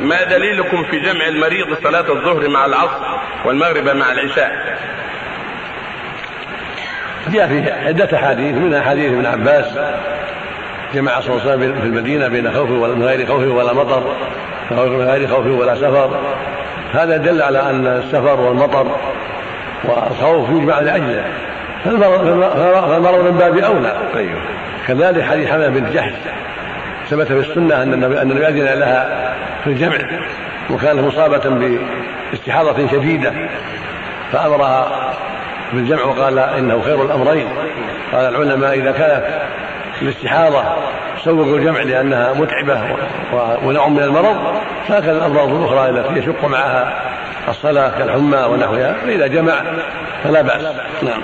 ما دليلكم في جمع المريض صلاة الظهر مع العصر والمغرب مع العشاء؟ جاء فيه عدة أحاديث منها حديث ابن عباس جمع صلى الله عليه وسلم في المدينة بين خوف من غير خوف ولا مطر من غير خوف ولا سفر. هذا دل على أن السفر والمطر والخوف يجمع لأجله. فالمرض من باب أولى. أيوه كذلك حديث حمله بن جحش. ثبت في السنة أن النبي أن النبي أذن لها في الجمع وكانت مصابة باستحاضة شديدة فأمرها بالجمع وقال إنه خير الأمرين. قال العلماء إذا كانت الاستحاضة سوقوا الجمع لأنها متعبة ونوع من المرض فهكذا الأمراض الأخرى التي يشق معها الصلاة كالحمى ونحوها فإذا جمع فلا بأس. نعم.